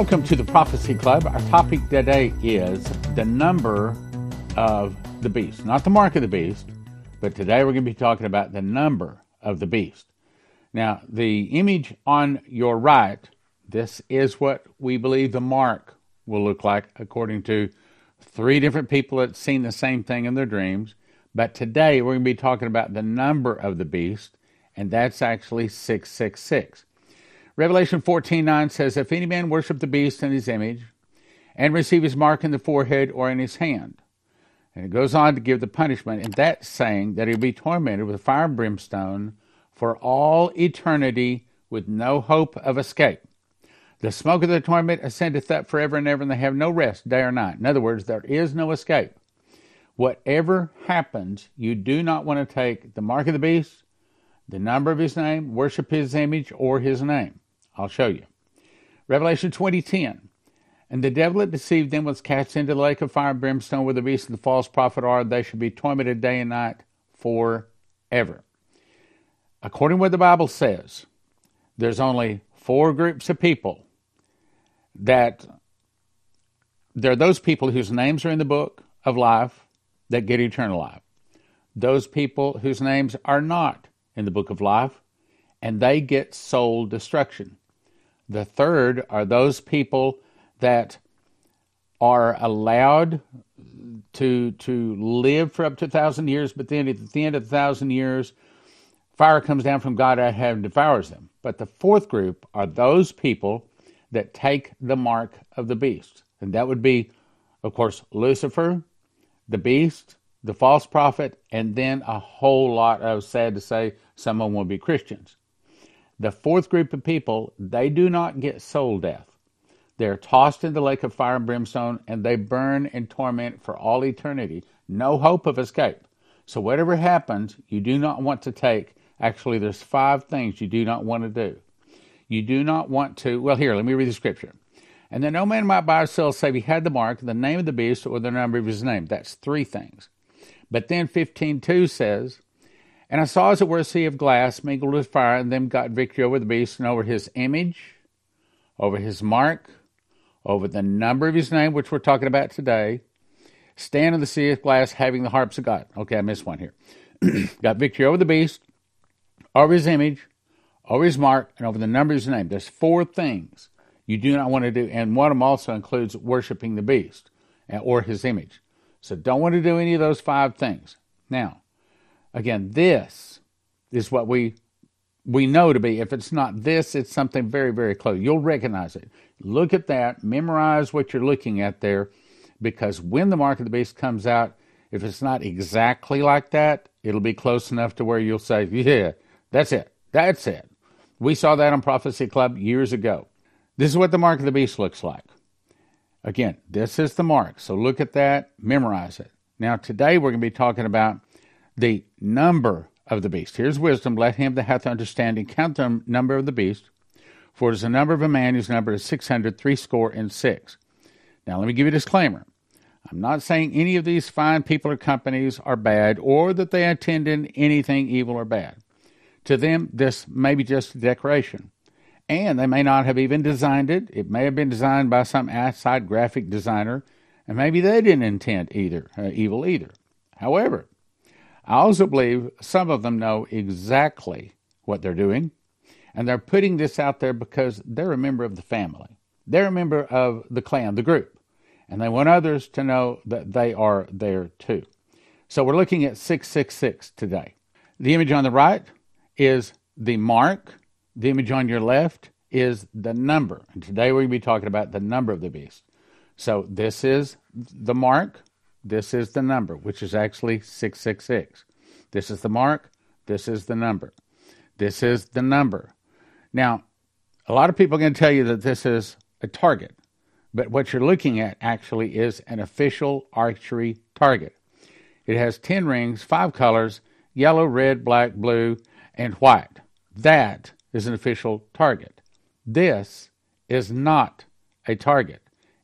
Welcome to the Prophecy Club. Our topic today is the number of the beast. Not the mark of the beast, but today we're going to be talking about the number of the beast. Now, the image on your right, this is what we believe the mark will look like according to three different people that seen the same thing in their dreams. But today we're going to be talking about the number of the beast, and that's actually 666. Revelation 14:9 says, If any man worship the beast in his image, and receive his mark in the forehead or in his hand. And it goes on to give the punishment, and that's saying that he'll be tormented with fire and brimstone for all eternity with no hope of escape. The smoke of the torment ascendeth up forever and ever, and they have no rest day or night. In other words, there is no escape. Whatever happens, you do not want to take the mark of the beast, the number of his name, worship his image, or his name. I'll show you. Revelation 20:10. And the devil that deceived them was cast into the lake of fire and brimstone where the beast and the false prophet are. They shall be tormented day and night forever. According to what the Bible says, there's only four groups of people that there are those people whose names are in the book of life that get eternal life. Those people whose names are not in the book of life and they get soul destruction. The third are those people that are allowed to to live for up to a thousand years, but then at the end of a thousand years, fire comes down from God out of and devours them. But the fourth group are those people that take the mark of the beast. And that would be, of course, Lucifer, the beast, the false prophet, and then a whole lot of, sad to say, some of them will be Christians. The fourth group of people, they do not get soul death. They're tossed in the lake of fire and brimstone and they burn in torment for all eternity. No hope of escape. So, whatever happens, you do not want to take. Actually, there's five things you do not want to do. You do not want to. Well, here, let me read the scripture. And then no man might buy or sell save he had the mark, the name of the beast, or the number of his name. That's three things. But then 15.2 says, and I saw as it were a sea of glass mingled with fire, and them got victory over the beast and over his image, over his mark, over the number of his name, which we're talking about today. Stand in the sea of glass, having the harps of God. Okay, I missed one here. got victory over the beast, over his image, over his mark, and over the number of his name. There's four things you do not want to do, and one of them also includes worshiping the beast or his image. So don't want to do any of those five things. Now, Again, this is what we we know to be. If it's not this, it's something very, very close. You'll recognize it. Look at that, memorize what you're looking at there, because when the mark of the beast comes out, if it's not exactly like that, it'll be close enough to where you'll say, Yeah, that's it. That's it. We saw that on Prophecy Club years ago. This is what the mark of the beast looks like. Again, this is the mark. So look at that, memorize it. Now, today we're going to be talking about the number of the beast. Here's wisdom. Let him that hath understanding count the number of the beast, for it is the number of a man whose number is six hundred three score and six. Now, let me give you a disclaimer. I'm not saying any of these fine people or companies are bad or that they intend in anything evil or bad. To them, this may be just a decoration. And they may not have even designed it. It may have been designed by some outside graphic designer, and maybe they didn't intend either uh, evil either. However, I also believe some of them know exactly what they're doing, and they're putting this out there because they're a member of the family. They're a member of the clan, the group, and they want others to know that they are there too. So we're looking at 666 today. The image on the right is the mark, the image on your left is the number. And today we're going to be talking about the number of the beast. So this is the mark, this is the number, which is actually 666. This is the mark. This is the number. This is the number. Now, a lot of people are going to tell you that this is a target, but what you're looking at actually is an official archery target. It has 10 rings, five colors yellow, red, black, blue, and white. That is an official target. This is not a target,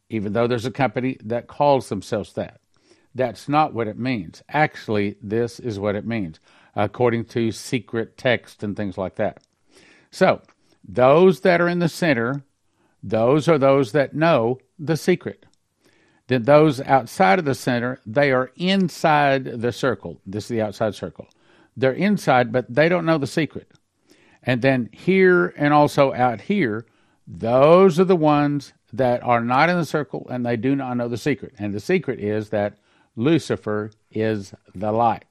even though there's a company that calls themselves that. That's not what it means. Actually, this is what it means, according to secret text and things like that. So, those that are in the center, Those are those that know the secret. Then those outside of the center, they are inside the circle. This is the outside circle. They're inside, but they don't know the secret. And then here and also out here, those are the ones that are not in the circle and they do not know the secret. And the secret is that Lucifer is the light.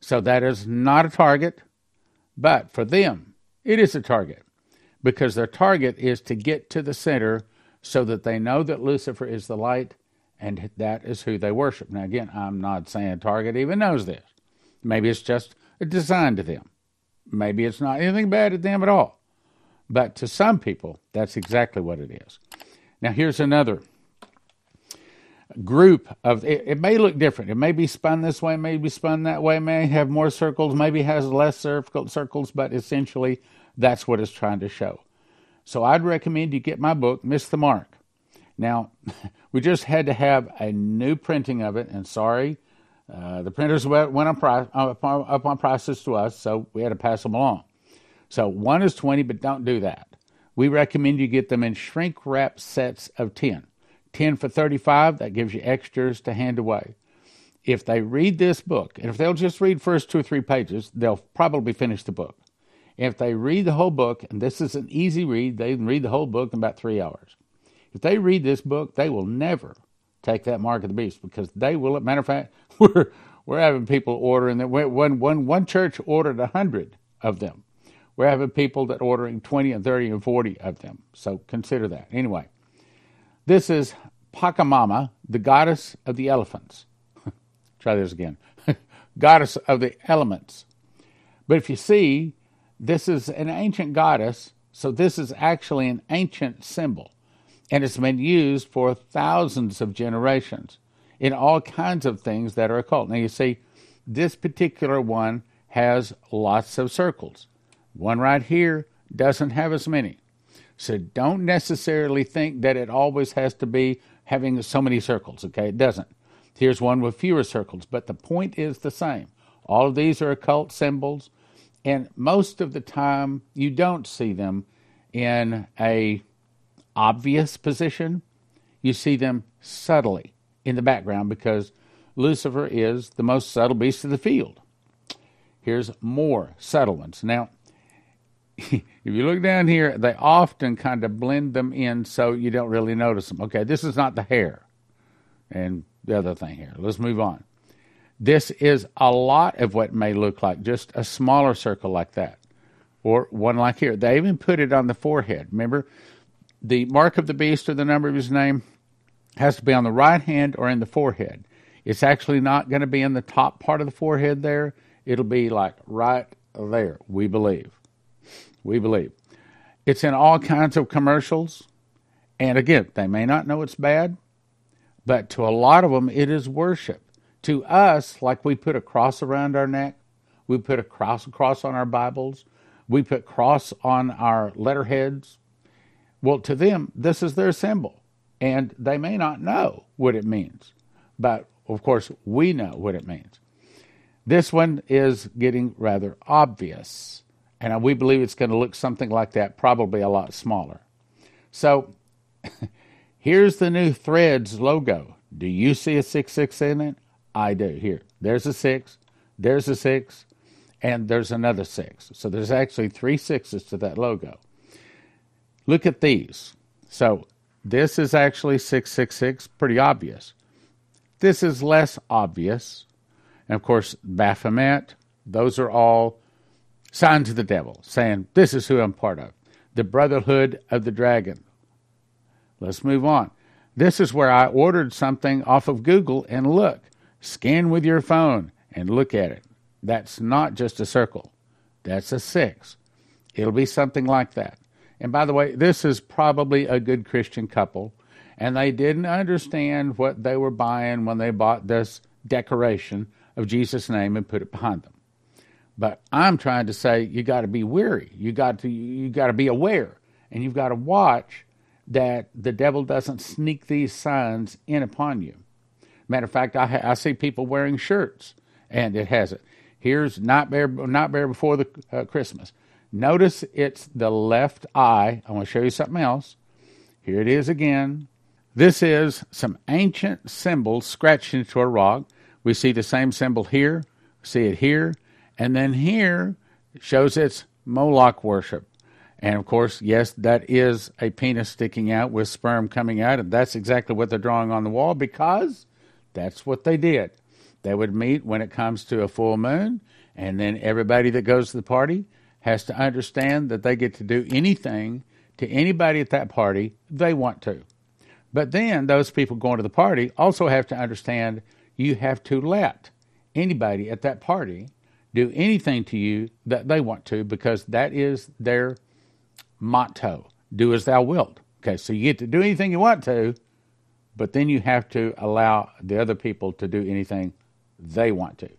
So that is not a target, but for them, it is a target because their target is to get to the center so that they know that Lucifer is the light and that is who they worship. Now, again, I'm not saying Target even knows this. Maybe it's just a design to them. Maybe it's not anything bad to them at all. But to some people, that's exactly what it is. Now, here's another group of it, it, may look different. It may be spun this way, may be spun that way, may have more circles, maybe has less circles, but essentially that's what it's trying to show. So I'd recommend you get my book, Miss the Mark. Now, we just had to have a new printing of it, and sorry, uh, the printers went on price, up, on, up on prices to us, so we had to pass them along. So one is 20, but don't do that. We recommend you get them in shrink wrap sets of 10. 10 for 35, that gives you extras to hand away. If they read this book, and if they'll just read first two or three pages, they'll probably finish the book. If they read the whole book, and this is an easy read, they can read the whole book in about three hours. If they read this book, they will never take that mark of the beast because they will. Matter of fact, we're we're having people ordering that. When one one church ordered a hundred of them, we're having people that ordering twenty and thirty and forty of them. So consider that. Anyway, this is Pachamama, the goddess of the elephants. Try this again. goddess of the elements. But if you see, this is an ancient goddess, so this is actually an ancient symbol, and it's been used for thousands of generations in all kinds of things that are occult. Now, you see, this particular one has lots of circles. One right here doesn't have as many. So don't necessarily think that it always has to be having so many circles, okay? It doesn't. Here's one with fewer circles, but the point is the same. All of these are occult symbols. And most of the time, you don't see them in a obvious position. You see them subtly in the background because Lucifer is the most subtle beast of the field. Here's more subtle ones. Now, if you look down here, they often kind of blend them in so you don't really notice them. Okay, this is not the hair. And the other thing here. Let's move on. This is a lot of what may look like just a smaller circle like that, or one like here. They even put it on the forehead. Remember, the mark of the beast or the number of his name has to be on the right hand or in the forehead. It's actually not going to be in the top part of the forehead there. It'll be like right there, we believe. We believe. It's in all kinds of commercials. And again, they may not know it's bad, but to a lot of them, it is worship to us, like we put a cross around our neck, we put a cross across on our Bibles, we put cross on our letterheads. Well, to them, this is their symbol, and they may not know what it means, but of course, we know what it means. This one is getting rather obvious, and we believe it's going to look something like that, probably a lot smaller. So, here's the new Threads logo. Do you see a 6 in it? I do. Here, there's a six, there's a six, and there's another six. So there's actually three sixes to that logo. Look at these. So this is actually 666, pretty obvious. This is less obvious. And of course, Baphomet, those are all signs of the devil, saying, This is who I'm part of. The Brotherhood of the Dragon. Let's move on. This is where I ordered something off of Google, and look, Scan with your phone and look at it. That's not just a circle, that's a six. It'll be something like that. And by the way, this is probably a good Christian couple, and they didn't understand what they were buying when they bought this decoration of Jesus' name and put it behind them. But I'm trying to say you got to be weary. You got to you got to be aware, and you've got to watch that the devil doesn't sneak these signs in upon you. Matter of fact, I, I see people wearing shirts, and it has it. Here's not Bear, Night Bear before the uh, Christmas. Notice it's the left eye. I want to show you something else. Here it is again. This is some ancient symbols scratched into a rock. We see the same symbol here, see it here, and then here shows it's Moloch worship. And of course, yes, that is a penis sticking out with sperm coming out, and that's exactly what they're drawing on the wall because that's what they did. They would meet when it comes to a full moon, and then everybody that goes to the party has to understand that they get to do anything to anybody at that party they want to. But then those people going to the party also have to understand you have to let anybody at that party do anything to you that they want to because that is their motto do as thou wilt. Okay, so you get to do anything you want to, but then you have to allow the other people to do anything they want to.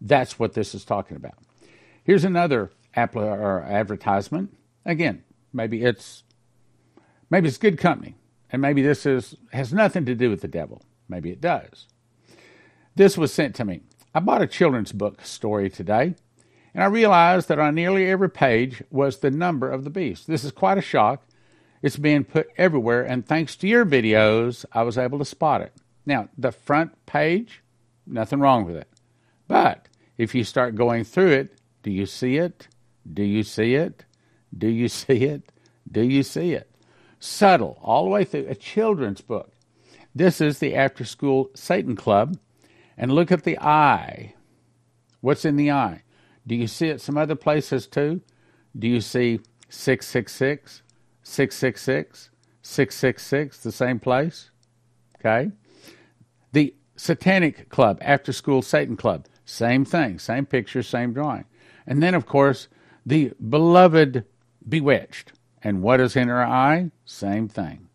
That's what this is talking about. Here's another advertisement. Again, maybe it's maybe it's good company, and maybe this is has nothing to do with the devil. Maybe it does. This was sent to me. I bought a children's book story today, and I realized that on nearly every page was the number of the beast. This is quite a shock. It's being put everywhere, and thanks to your videos, I was able to spot it. Now, the front page, nothing wrong with it. But if you start going through it, do you see it? Do you see it? Do you see it? Do you see it? Subtle, all the way through a children's book. This is the After School Satan Club. And look at the eye. What's in the eye? Do you see it some other places too? Do you see 666, 666, 666, the same place? Okay. The Satanic Club, After School Satan Club, same thing, same picture, same drawing. And then, of course, the beloved bewitched. And what is in her eye? Same thing.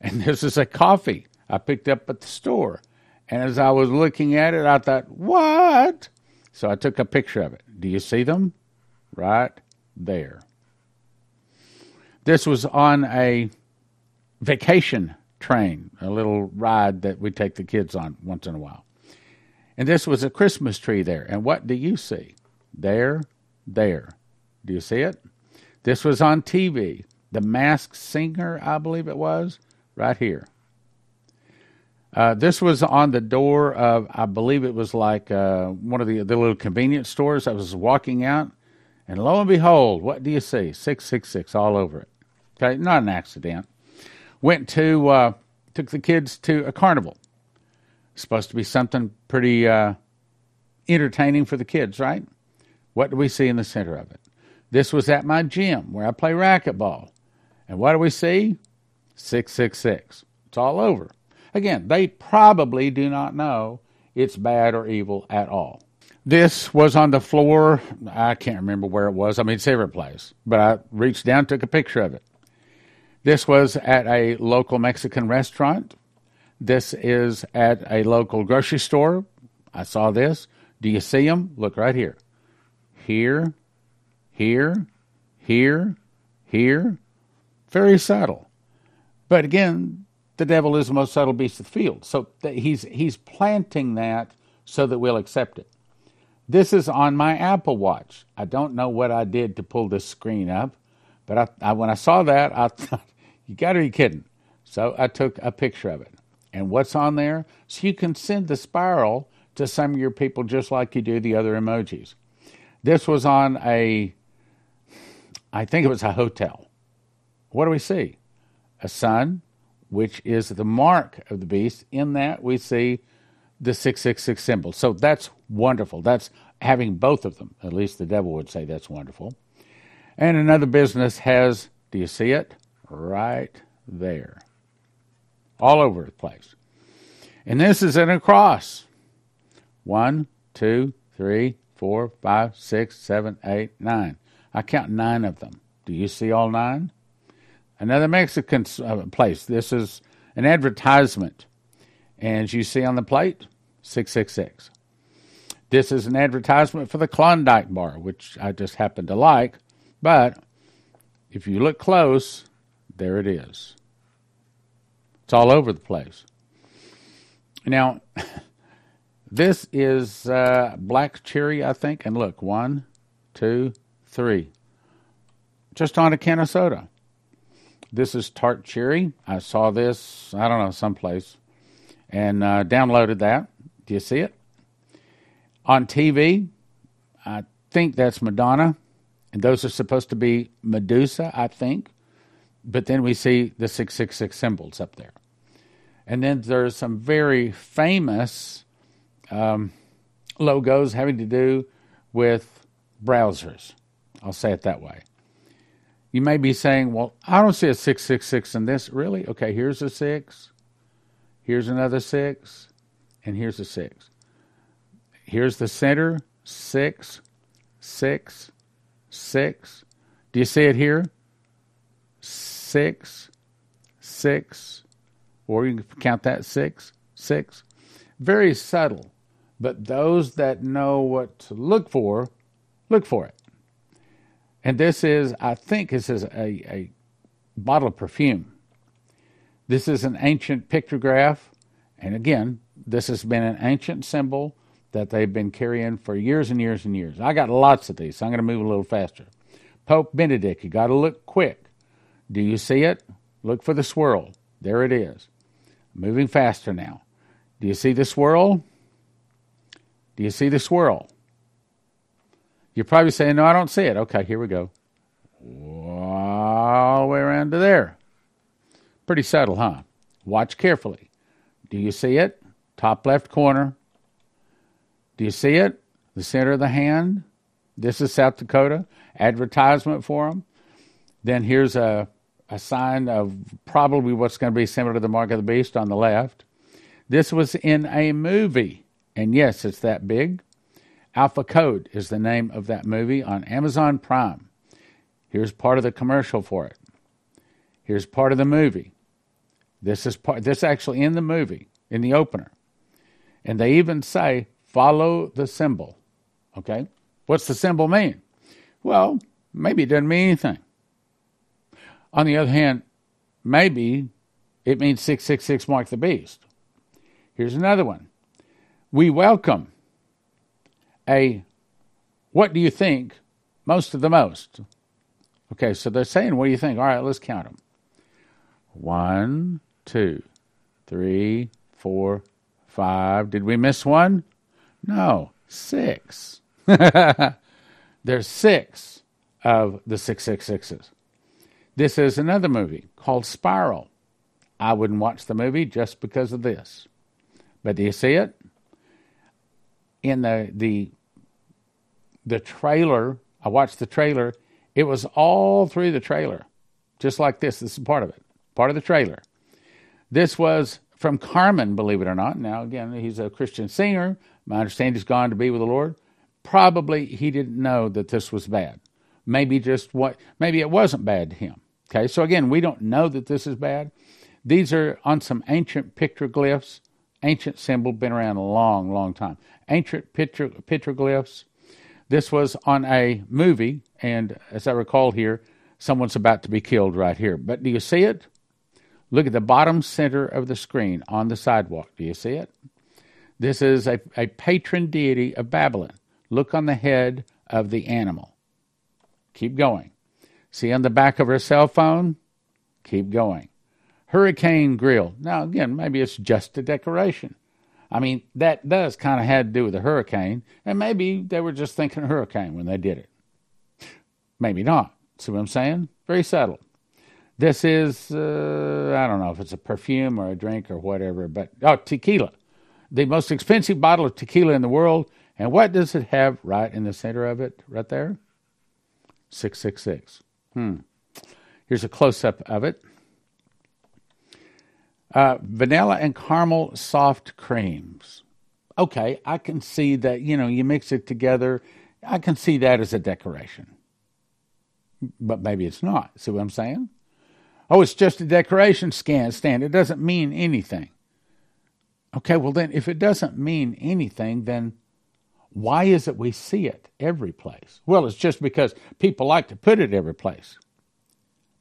And this is a coffee I picked up at the store. And as I was looking at it, I thought, what? So I took a picture of it. Do you see them? Right there. This was on a vacation train, a little ride that we take the kids on once in a while. And this was a Christmas tree there. And what do you see? There, there. Do you see it? This was on TV. The Masked Singer, I believe it was, right here. Uh, this was on the door of, I believe it was like uh, one of the, the little convenience stores. I was walking out, and lo and behold, what do you see? 666 all over it. Okay, not an accident. Went to, uh, took the kids to a carnival. Supposed to be something pretty uh, entertaining for the kids, right? What do we see in the center of it? This was at my gym where I play racquetball. And what do we see? 666. It's all over. Again, they probably do not know it's bad or evil at all. This was on the floor. I can't remember where it was. I mean, it's every place. But I reached down, took a picture of it. This was at a local Mexican restaurant. This is at a local grocery store. I saw this. Do you see them? Look right here. Here, here, here, here. Very subtle. But again, the devil is the most subtle beast of the field. So he's he's planting that so that we'll accept it. This is on my Apple Watch. I don't know what I did to pull this screen up, but I, I, when I saw that, I thought, you got to be kidding. So I took a picture of it. And what's on there? So you can send the spiral to some of your people just like you do the other emojis. This was on a, I think it was a hotel. What do we see? A sun, which is the mark of the beast. In that, we see the 666 symbol. So that's wonderful. That's having both of them. At least the devil would say that's wonderful. And another business has, do you see it? Right there. All over the place. And this is in a cross. One, two, three, four, five, six, seven, eight, nine. I count nine of them. Do you see all nine? Another Mexican uh, place. This is an advertisement. And you see on the plate, 666. This is an advertisement for the Klondike bar, which I just happen to like. But if you look close, there it is. It's all over the place. Now, this is uh, black cherry, I think. And look, one, two, three. Just on a can of soda. This is tart cherry. I saw this, I don't know, someplace, and uh, downloaded that. Do you see it? On TV, I think that's Madonna, and those are supposed to be Medusa, I think. But then we see the 666 symbols up there. And then there's some very famous um, logos having to do with browsers. I'll say it that way. You may be saying, well, I don't see a 666 in this. Really? Okay, here's a 6. Here's another 6. And here's a 6. Here's the center 6, 6, 6. Do you see it here? 6, 6. Or you can count that 6, 6. Very subtle. But those that know what to look for, look for it. And this is, I think, this is a, a bottle of perfume. This is an ancient pictograph. And again, this has been an ancient symbol that they've been carrying for years and years and years. I got lots of these, so I'm going to move a little faster. Pope Benedict, you got to look quick. Do you see it? Look for the swirl. There it is. Moving faster now. Do you see the swirl? Do you see the swirl? You're probably saying, No, I don't see it. Okay, here we go. All the way around to there. Pretty subtle, huh? Watch carefully. Do you see it? Top left corner. Do you see it? The center of the hand. This is South Dakota. Advertisement for them. Then here's a, a sign of probably what's going to be similar to the mark of the beast on the left. This was in a movie. And yes, it's that big. Alpha Code is the name of that movie on Amazon Prime. Here's part of the commercial for it. Here's part of the movie. This is part this actually in the movie, in the opener. And they even say follow the symbol. Okay? What's the symbol mean? Well, maybe it doesn't mean anything. On the other hand, maybe it means 666 mark the beast. Here's another one. We welcome a what do you think most of the most? Okay, so they're saying, what do you think? All right, let's count them. One, two, three, four, five. Did we miss one? No, six. There's six of the 666s. This is another movie called Spiral. I wouldn't watch the movie just because of this. But do you see it? In the the the trailer, I watched the trailer. It was all through the trailer, just like this. This is part of it, part of the trailer. This was from Carmen, believe it or not. Now, again, he's a Christian singer. My understanding he's gone to be with the Lord. Probably he didn't know that this was bad. Maybe just what, maybe it wasn't bad to him. Okay, so again, we don't know that this is bad. These are on some ancient petroglyphs, ancient symbol, been around a long, long time. Ancient petroglyphs. This was on a movie, and as I recall here, someone's about to be killed right here. But do you see it? Look at the bottom center of the screen on the sidewalk. Do you see it? This is a, a patron deity of Babylon. Look on the head of the animal. Keep going. See on the back of her cell phone? Keep going. Hurricane grill. Now, again, maybe it's just a decoration. I mean, that does kind of had to do with the hurricane, and maybe they were just thinking hurricane when they did it. Maybe not. See what I'm saying? Very subtle. This is, uh, I don't know if it's a perfume or a drink or whatever, but, oh, tequila the most expensive bottle of tequila in the world. And what does it have right in the center of it, right there? 666. Hmm. Here's a close up of it. Uh, vanilla and caramel soft creams. Okay, I can see that, you know, you mix it together. I can see that as a decoration. But maybe it's not. See what I'm saying? Oh, it's just a decoration scan stand. It doesn't mean anything. Okay, well, then, if it doesn't mean anything, then why is it we see it every place? Well, it's just because people like to put it every place.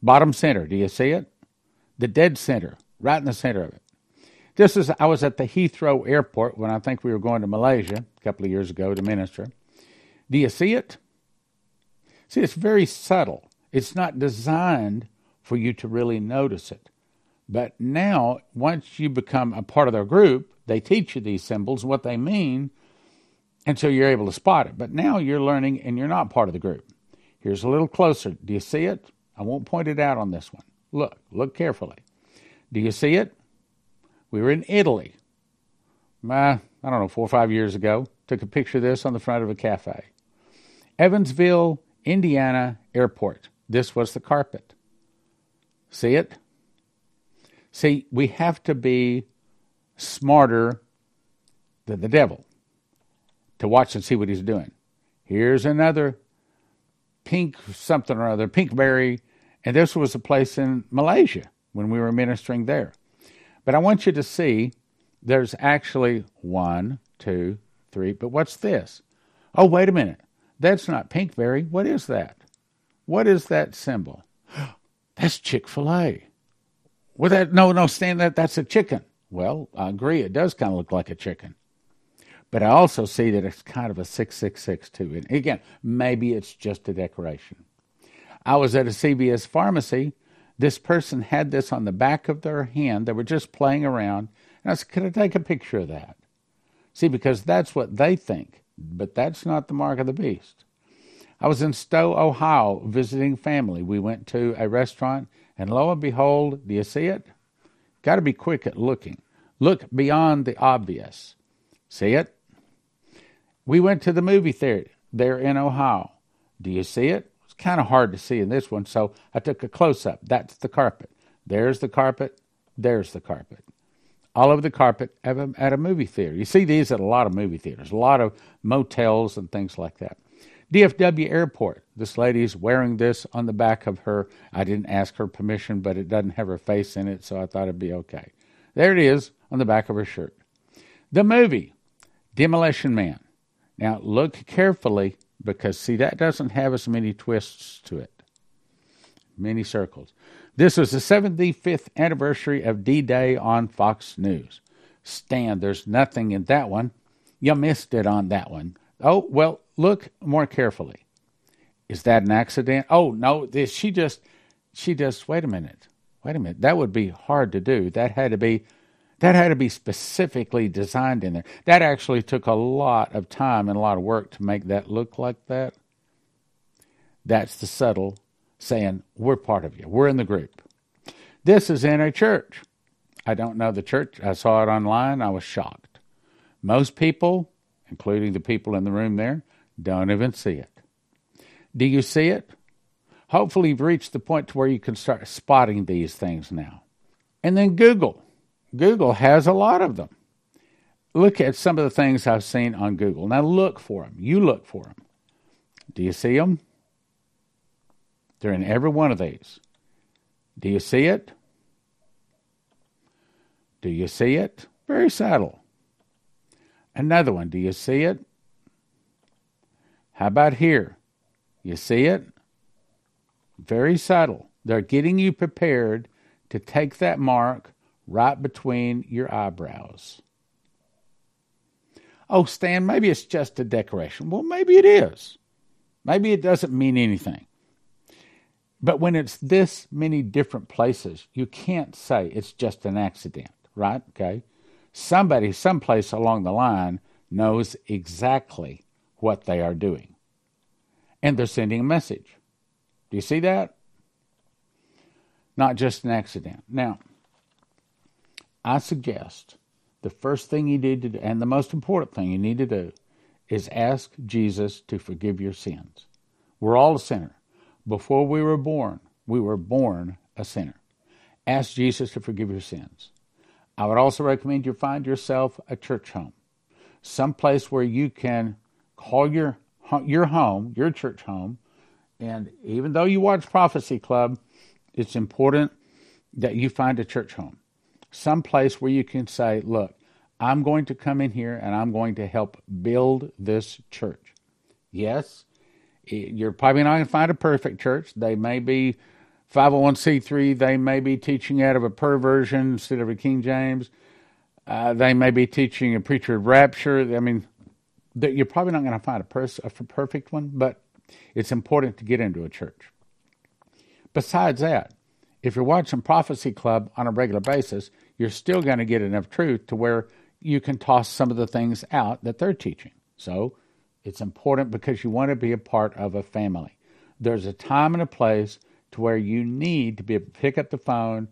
Bottom center, do you see it? The dead center, right in the center of it. This is, I was at the Heathrow Airport when I think we were going to Malaysia a couple of years ago to minister. Do you see it? See, it's very subtle. It's not designed for you to really notice it. But now, once you become a part of their group, they teach you these symbols, what they mean, and so you're able to spot it. But now you're learning and you're not part of the group. Here's a little closer. Do you see it? I won't point it out on this one. Look, look carefully. Do you see it? We were in Italy. Uh, I don't know, four or five years ago. Took a picture of this on the front of a cafe. Evansville, Indiana airport. This was the carpet. See it? See, we have to be smarter than the devil to watch and see what he's doing. Here's another pink something or other, pinkberry, and this was a place in Malaysia when we were ministering there. But I want you to see there's actually one, two, three, but what's this? Oh, wait a minute. That's not pinkberry. What is that? What is that symbol? That's Chick fil A. Well, that, no, no, stand that, that's a chicken. Well, I agree. It does kind of look like a chicken. But I also see that it's kind of a 666 too. And again, maybe it's just a decoration. I was at a CVS pharmacy. This person had this on the back of their hand. They were just playing around. And I said, Can I take a picture of that? See, because that's what they think, but that's not the mark of the beast. I was in Stow, Ohio, visiting family. We went to a restaurant, and lo and behold, do you see it? Got to be quick at looking. Look beyond the obvious. See it? We went to the movie theater there in Ohio. Do you see it? Kind of hard to see in this one, so I took a close up. That's the carpet. There's the carpet. There's the carpet. All over the carpet at a, at a movie theater. You see these at a lot of movie theaters, a lot of motels and things like that. DFW Airport. This lady's wearing this on the back of her. I didn't ask her permission, but it doesn't have her face in it, so I thought it'd be okay. There it is on the back of her shirt. The movie, Demolition Man. Now, look carefully because, see, that doesn't have as many twists to it, many circles. This was the 75th anniversary of D Day on Fox News. Stan, there's nothing in that one. You missed it on that one. Oh, well, look more carefully. Is that an accident? Oh, no, this, she just, she just, wait a minute. Wait a minute. That would be hard to do. That had to be that had to be specifically designed in there. That actually took a lot of time and a lot of work to make that look like that. That's the subtle saying, We're part of you, we're in the group. This is in a church. I don't know the church. I saw it online. I was shocked. Most people, including the people in the room there, don't even see it. Do you see it? Hopefully, you've reached the point to where you can start spotting these things now. And then Google. Google has a lot of them. Look at some of the things I've seen on Google. Now look for them. You look for them. Do you see them? They're in every one of these. Do you see it? Do you see it? Very subtle. Another one. Do you see it? How about here? You see it? Very subtle. They're getting you prepared to take that mark right between your eyebrows. Oh, Stan, maybe it's just a decoration. Well, maybe it is. Maybe it doesn't mean anything. But when it's this many different places, you can't say it's just an accident, right? Okay. Somebody, someplace along the line, knows exactly what they are doing. And they're sending a message. Do you see that? Not just an accident. Now, I suggest the first thing you need to do, and the most important thing you need to do, is ask Jesus to forgive your sins. We're all a sinner. Before we were born, we were born a sinner. Ask Jesus to forgive your sins. I would also recommend you find yourself a church home, some place where you can call your your home, your church home, and even though you watch Prophecy Club, it's important that you find a church home some place where you can say, look, I'm going to come in here and I'm going to help build this church. Yes, you're probably not going to find a perfect church. They may be 501c3, they may be teaching out of a perversion instead of a King James. Uh, they may be teaching a pre-trib rapture. I mean, you're probably not going to find a, pers- a perfect one, but it's important to get into a church. Besides that, if you're watching Prophecy Club on a regular basis, you're still going to get enough truth to where you can toss some of the things out that they're teaching. So it's important because you want to be a part of a family. There's a time and a place to where you need to be able to pick up the phone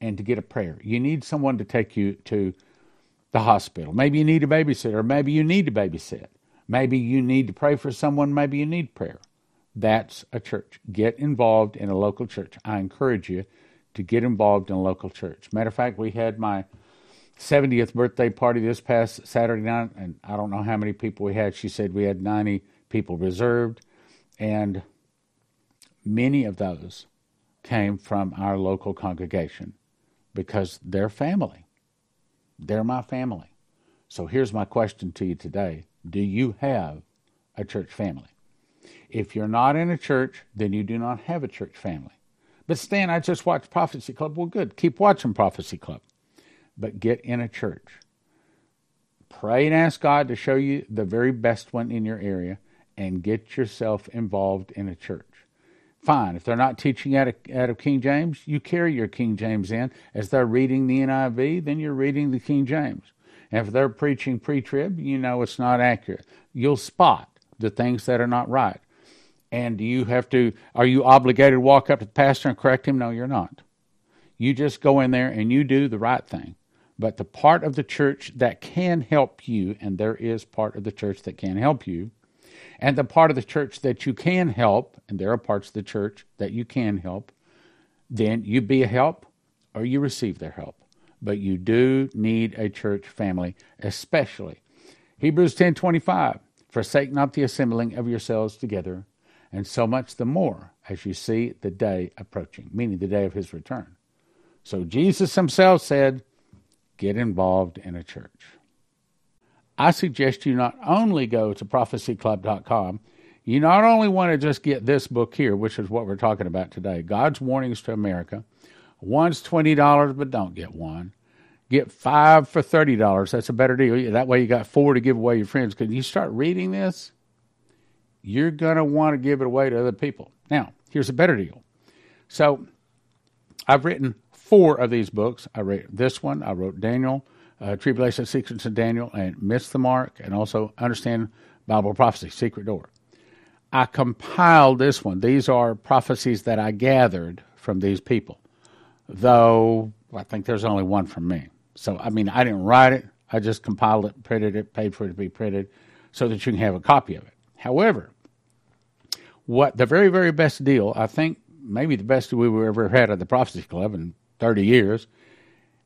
and to get a prayer. You need someone to take you to the hospital. Maybe you need a babysitter. Maybe you need to babysit. Maybe you need to pray for someone. Maybe you need prayer. That's a church. Get involved in a local church. I encourage you to get involved in a local church. Matter of fact, we had my 70th birthday party this past Saturday night, and I don't know how many people we had. She said we had 90 people reserved, and many of those came from our local congregation because they're family. They're my family. So here's my question to you today Do you have a church family? If you're not in a church, then you do not have a church family. But Stan, I just watched Prophecy Club. Well, good. Keep watching Prophecy Club. But get in a church. Pray and ask God to show you the very best one in your area and get yourself involved in a church. Fine. If they're not teaching out of, out of King James, you carry your King James in. As they're reading the NIV, then you're reading the King James. And if they're preaching pre trib, you know it's not accurate. You'll spot the things that are not right. And do you have to, are you obligated to walk up to the pastor and correct him? No, you're not. You just go in there and you do the right thing. But the part of the church that can help you, and there is part of the church that can help you, and the part of the church that you can help, and there are parts of the church that you can help, then you be a help or you receive their help. But you do need a church family, especially Hebrews 10:25, forsake not the assembling of yourselves together, and so much the more as you see the day approaching, meaning the day of his return. So Jesus himself said, get involved in a church. I suggest you not only go to prophecyclub.com, you not only want to just get this book here, which is what we're talking about today God's Warnings to America. One's $20, but don't get one. Get five for $30. That's a better deal. That way you got four to give away your friends. Because you start reading this, you're to want to give it away to other people. Now, here's a better deal. So I've written four of these books. I wrote this one, I wrote Daniel uh, Tribulation Secrets of Daniel, and Miss the Mark, and also Understand Bible Prophecy, Secret Door. I compiled this one. These are prophecies that I gathered from these people, though I think there's only one from me. So, I mean, I didn't write it, I just compiled it, printed it, paid for it to be printed so that you can have a copy of it. However, what the very, very best deal, I think maybe the best we've ever had at the Prophecy Club in 30 years,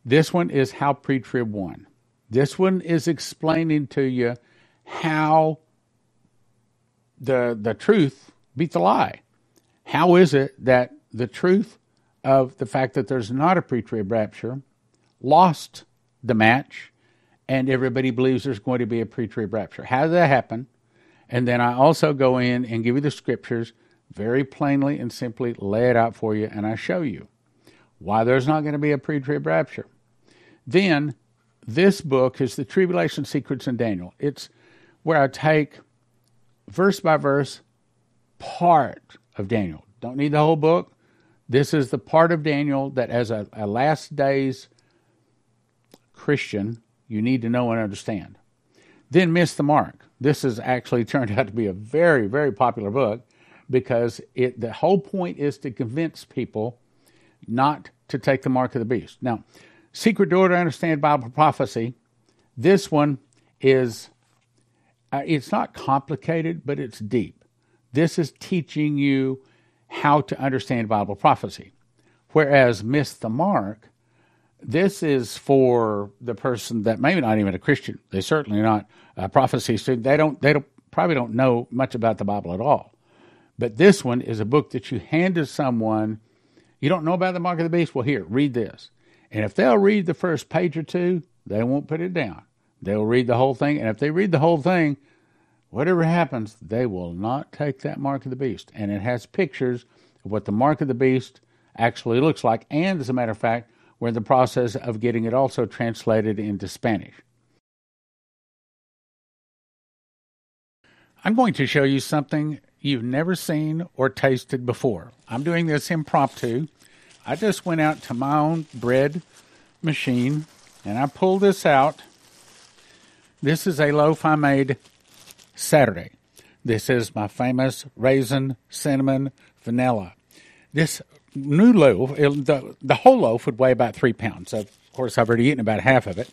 this one is how pre trib won. This one is explaining to you how the the truth beat the lie. How is it that the truth of the fact that there's not a pre-trib rapture lost the match, and everybody believes there's going to be a pre-trib rapture? How did that happen? And then I also go in and give you the scriptures very plainly and simply lay it out for you, and I show you why there's not going to be a pre-trib rapture. Then this book is the Tribulation Secrets in Daniel. It's where I take verse by verse part of Daniel. Don't need the whole book. This is the part of Daniel that, as a, a last days Christian, you need to know and understand. Then Miss the Mark. This has actually turned out to be a very, very popular book because it the whole point is to convince people not to take the mark of the beast. Now, Secret Door to Understand Bible Prophecy. This one is, uh, it's not complicated, but it's deep. This is teaching you how to understand Bible prophecy. Whereas Miss the Mark, this is for the person that maybe not even a Christian. They certainly not a prophecy student. They don't. They don't probably don't know much about the Bible at all. But this one is a book that you hand to someone. You don't know about the mark of the beast. Well, here, read this. And if they'll read the first page or two, they won't put it down. They'll read the whole thing. And if they read the whole thing, whatever happens, they will not take that mark of the beast. And it has pictures of what the mark of the beast actually looks like. And as a matter of fact, we're in the process of getting it also translated into Spanish. I'm going to show you something you've never seen or tasted before. I'm doing this impromptu. I just went out to my own bread machine and I pulled this out. This is a loaf I made Saturday. This is my famous raisin, cinnamon, vanilla. This new loaf, it, the, the whole loaf would weigh about three pounds. Of course, I've already eaten about half of it.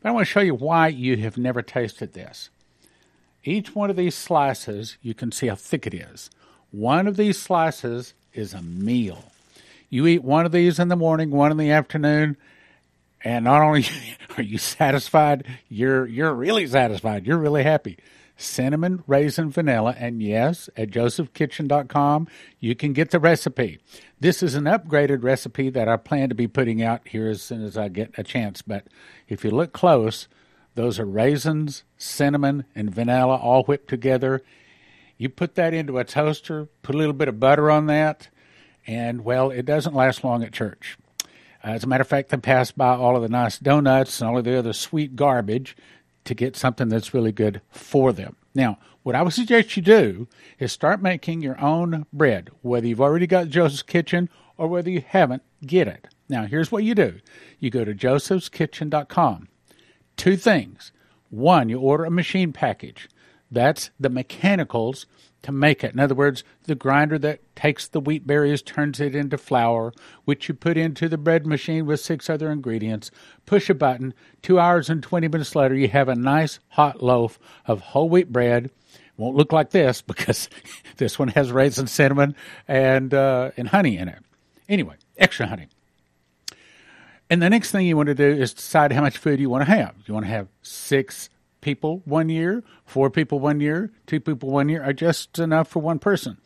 But I want to show you why you have never tasted this. Each one of these slices, you can see how thick it is. One of these slices is a meal. You eat one of these in the morning, one in the afternoon, and not only are you satisfied, you're you're really satisfied. You're really happy. Cinnamon, raisin, vanilla, and yes, at josephkitchen.com, you can get the recipe. This is an upgraded recipe that I plan to be putting out here as soon as I get a chance. But if you look close, those are raisins, cinnamon, and vanilla all whipped together. You put that into a toaster, put a little bit of butter on that, and well, it doesn't last long at church. As a matter of fact, they pass by all of the nice donuts and all of the other sweet garbage to get something that's really good for them. Now, what I would suggest you do is start making your own bread, whether you've already got Joseph's Kitchen or whether you haven't, get it. Now, here's what you do you go to josephskitchen.com. Two things. One, you order a machine package. That's the mechanicals to make it. In other words, the grinder that takes the wheat berries turns it into flour, which you put into the bread machine with six other ingredients. Push a button. Two hours and 20 minutes later, you have a nice hot loaf of whole wheat bread. Won't look like this because this one has raisin, cinnamon, and uh, and honey in it. Anyway, extra honey. And the next thing you want to do is decide how much food you want to have. You want to have six people one year, four people one year, two people one year, are just enough for one person.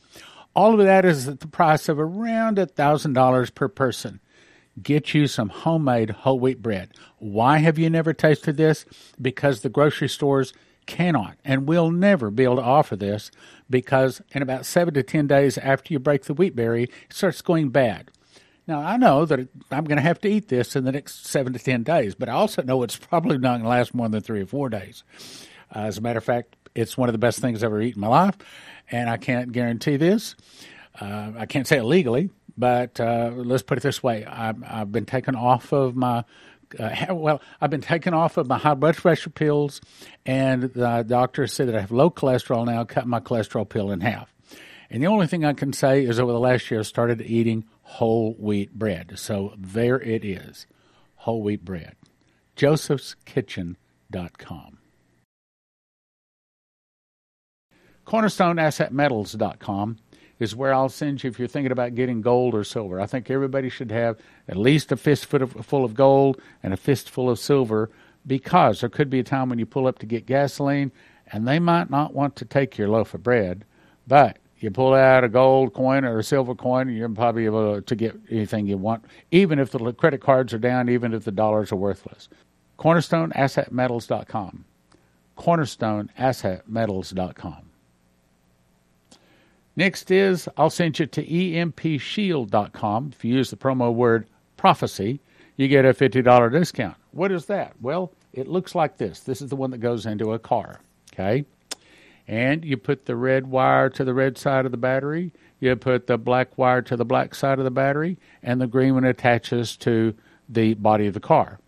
All of that is at the price of around $1,000 per person. Get you some homemade whole wheat bread. Why have you never tasted this? Because the grocery stores cannot and will never be able to offer this because in about seven to ten days after you break the wheat berry, it starts going bad. Now, I know that I'm going to have to eat this in the next seven to 10 days, but I also know it's probably not going to last more than three or four days. Uh, as a matter of fact, it's one of the best things I've ever eaten in my life, and I can't guarantee this. Uh, I can't say it legally, but uh, let's put it this way I've, I've been taken off of my uh, well, I've been taken off of my high blood pressure pills, and the doctor said that I have low cholesterol now. Cut my cholesterol pill in half, and the only thing I can say is over the last year, I started eating whole wheat bread. So there it is whole wheat bread. josephskitchen.com. CornerstoneAssetMetals.com is where I'll send you if you're thinking about getting gold or silver. I think everybody should have at least a fistful full of gold and a fistful of silver because there could be a time when you pull up to get gasoline and they might not want to take your loaf of bread, but you pull out a gold coin or a silver coin, you're probably able to get anything you want, even if the credit cards are down, even if the dollars are worthless. CornerstoneAssetMetals.com. CornerstoneAssetMetals.com. Next is I'll send you to EMPShield.com. If you use the promo word prophecy, you get a $50 discount. What is that? Well, it looks like this. This is the one that goes into a car. Okay? And you put the red wire to the red side of the battery, you put the black wire to the black side of the battery, and the green one attaches to the body of the car.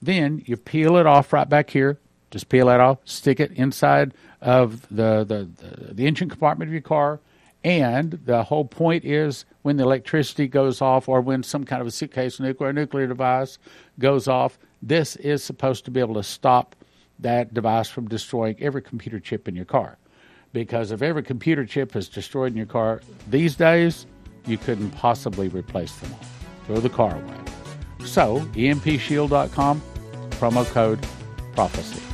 Then you peel it off right back here. Just peel that off, stick it inside of the, the, the, the engine compartment of your car. And the whole point is when the electricity goes off or when some kind of a suitcase nuclear nuclear device goes off, this is supposed to be able to stop that device from destroying every computer chip in your car. Because if every computer chip is destroyed in your car these days, you couldn't possibly replace them all. Throw the car away. So, empshield.com, promo code prophecy.